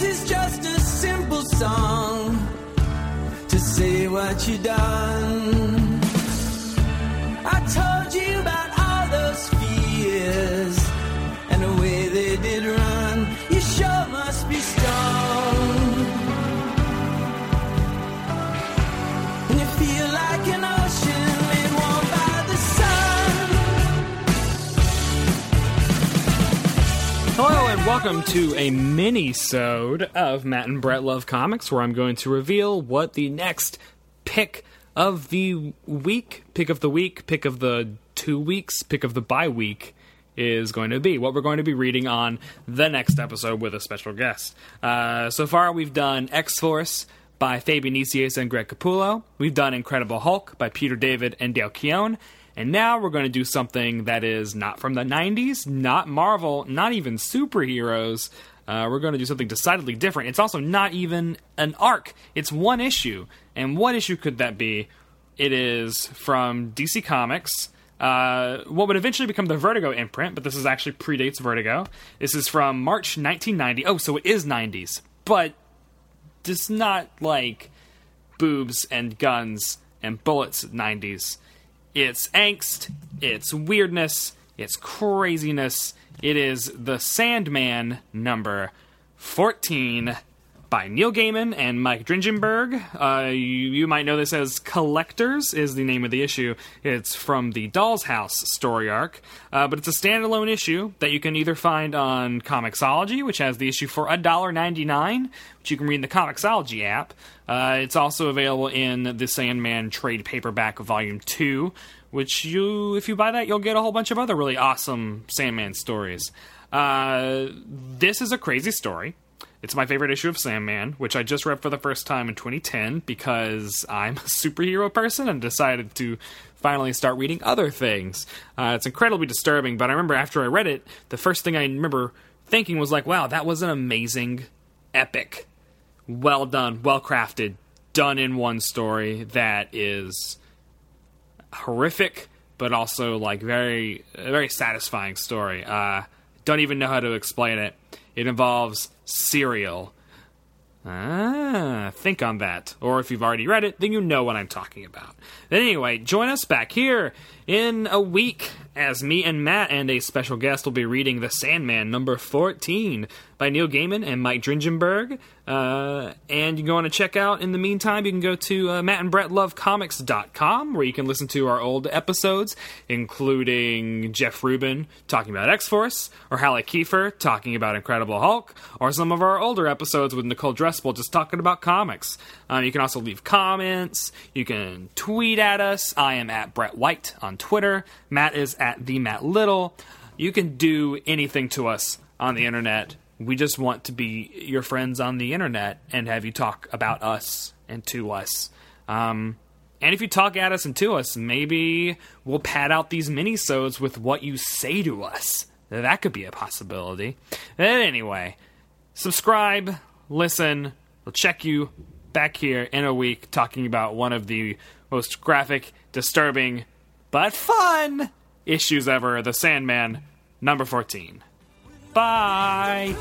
This is just a simple song to say what you done. Welcome to a mini-sode of Matt and Brett Love Comics, where I'm going to reveal what the next pick of the week, pick of the week, pick of the two weeks, pick of the bye week is going to be. What we're going to be reading on the next episode with a special guest. Uh, so far, we've done X-Force by Fabian Nicieza and Greg Capullo. We've done Incredible Hulk by Peter David and Dale Keown. And now we're going to do something that is not from the 90s, not Marvel, not even superheroes. Uh, we're going to do something decidedly different. It's also not even an arc, it's one issue. And what issue could that be? It is from DC Comics. Uh, what would eventually become the Vertigo imprint, but this is actually predates Vertigo. This is from March 1990. Oh, so it is 90s, but just not like boobs and guns and bullets 90s. It's angst, it's weirdness, it's craziness. It is the Sandman number 14 by Neil Gaiman and Mike Dringenberg. Uh, you, you might know this as Collectors, is the name of the issue. It's from the Doll's House story arc, uh, but it's a standalone issue that you can either find on Comixology, which has the issue for $1.99, which you can read in the Comixology app. Uh, it's also available in the Sandman trade paperback volume 2, which you, if you buy that, you'll get a whole bunch of other really awesome Sandman stories. Uh, this is a crazy story. It's my favorite issue of Sandman, which I just read for the first time in 2010 because I'm a superhero person and decided to finally start reading other things. Uh, it's incredibly disturbing, but I remember after I read it, the first thing I remember thinking was like, wow, that was an amazing, epic, well done, well crafted, done in one story that is horrific, but also like very, very satisfying story. Uh, don't even know how to explain it. It involves cereal. Ah, think on that. Or if you've already read it, then you know what I'm talking about. Anyway, join us back here in a week as me and Matt and a special guest will be reading The Sandman number 14 by Neil Gaiman and Mike Dringenberg. Uh, and you can go on and check out, in the meantime, you can go to uh, mattandbrettlovecomics.com where you can listen to our old episodes, including Jeff Rubin talking about X Force, or Halle Kiefer talking about Incredible Hulk, or some of our older episodes with Nicole Dressel just talking about comics. Um, you can also leave comments. You can tweet at us. I am at Brett White on Twitter. Matt is at the Matt Little. You can do anything to us on the internet. We just want to be your friends on the internet and have you talk about us and to us. Um, and if you talk at us and to us, maybe we'll pad out these mini-sodes with what you say to us. That could be a possibility. Anyway, subscribe, listen. We'll check you back here in a week talking about one of the most graphic, disturbing, but fun issues ever The Sandman, number 14. Bye!